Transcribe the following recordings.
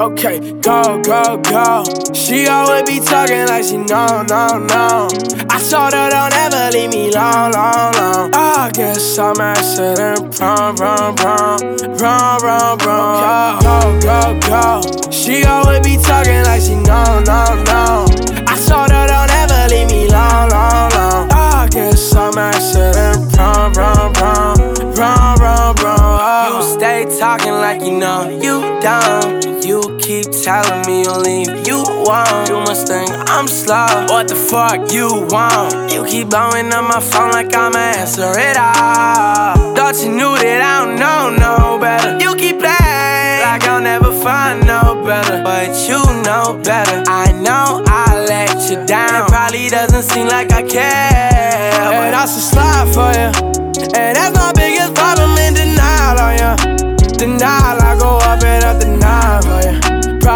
Okay, go, go, go. She always be talking like she know, no, no. I told her don't ever leave me long, long, long. I guess I'm asking her prom, prom, prom, prom, prom, prom. Go, go, go. She always be talking like she know, no, no. I told her don't ever leave me long, long, long. I guess I'm asking her prom, prom, prom, prom, prom, prom. You stay talking like you know you don't. You keep telling me you'll leave, you won't. You must think I'm slow. What the fuck you want? You keep blowing up my phone like I'ma answer it all. Thought you knew that I don't know no better. You keep playing like I'll never find no better, but you know better. I know I let you down. It probably doesn't seem like I care, but I should slide for you.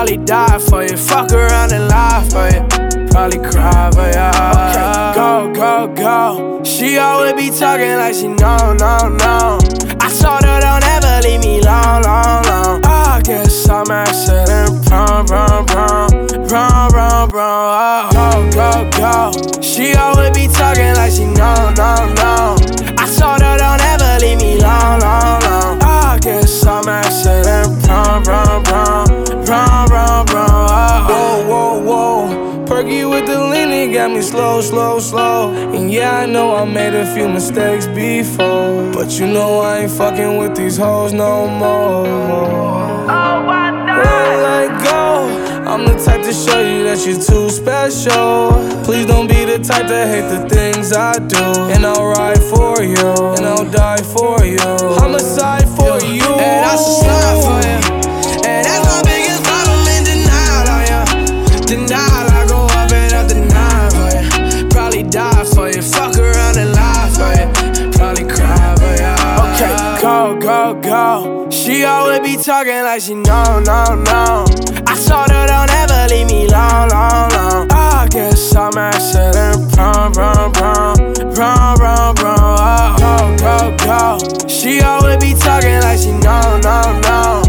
Probably die for you. Fuck around and lie for you. Probably cry for you. Okay, go, go, go. She always be talking like she know, no, no. I told her don't ever leave me long, long, long. I guess I'm accident prom, prom, prom, prom, prom, prom. Go, go, go. She always got me slow, slow, slow. And yeah, I know I made a few mistakes before. But you know I ain't fucking with these hoes no more. Oh, Won't let go. I'm the type to show you that you're too special. Please don't be the type to hate the things I do. And I'll ride for you, and I'll die for you. Homicide She always be talking like she know, no, no. I told her don't ever leave me long, long, long. I guess I'm accident prom, prom, prom, prom, prom, prom. Go, go, go. She always be talking like she know, no, no.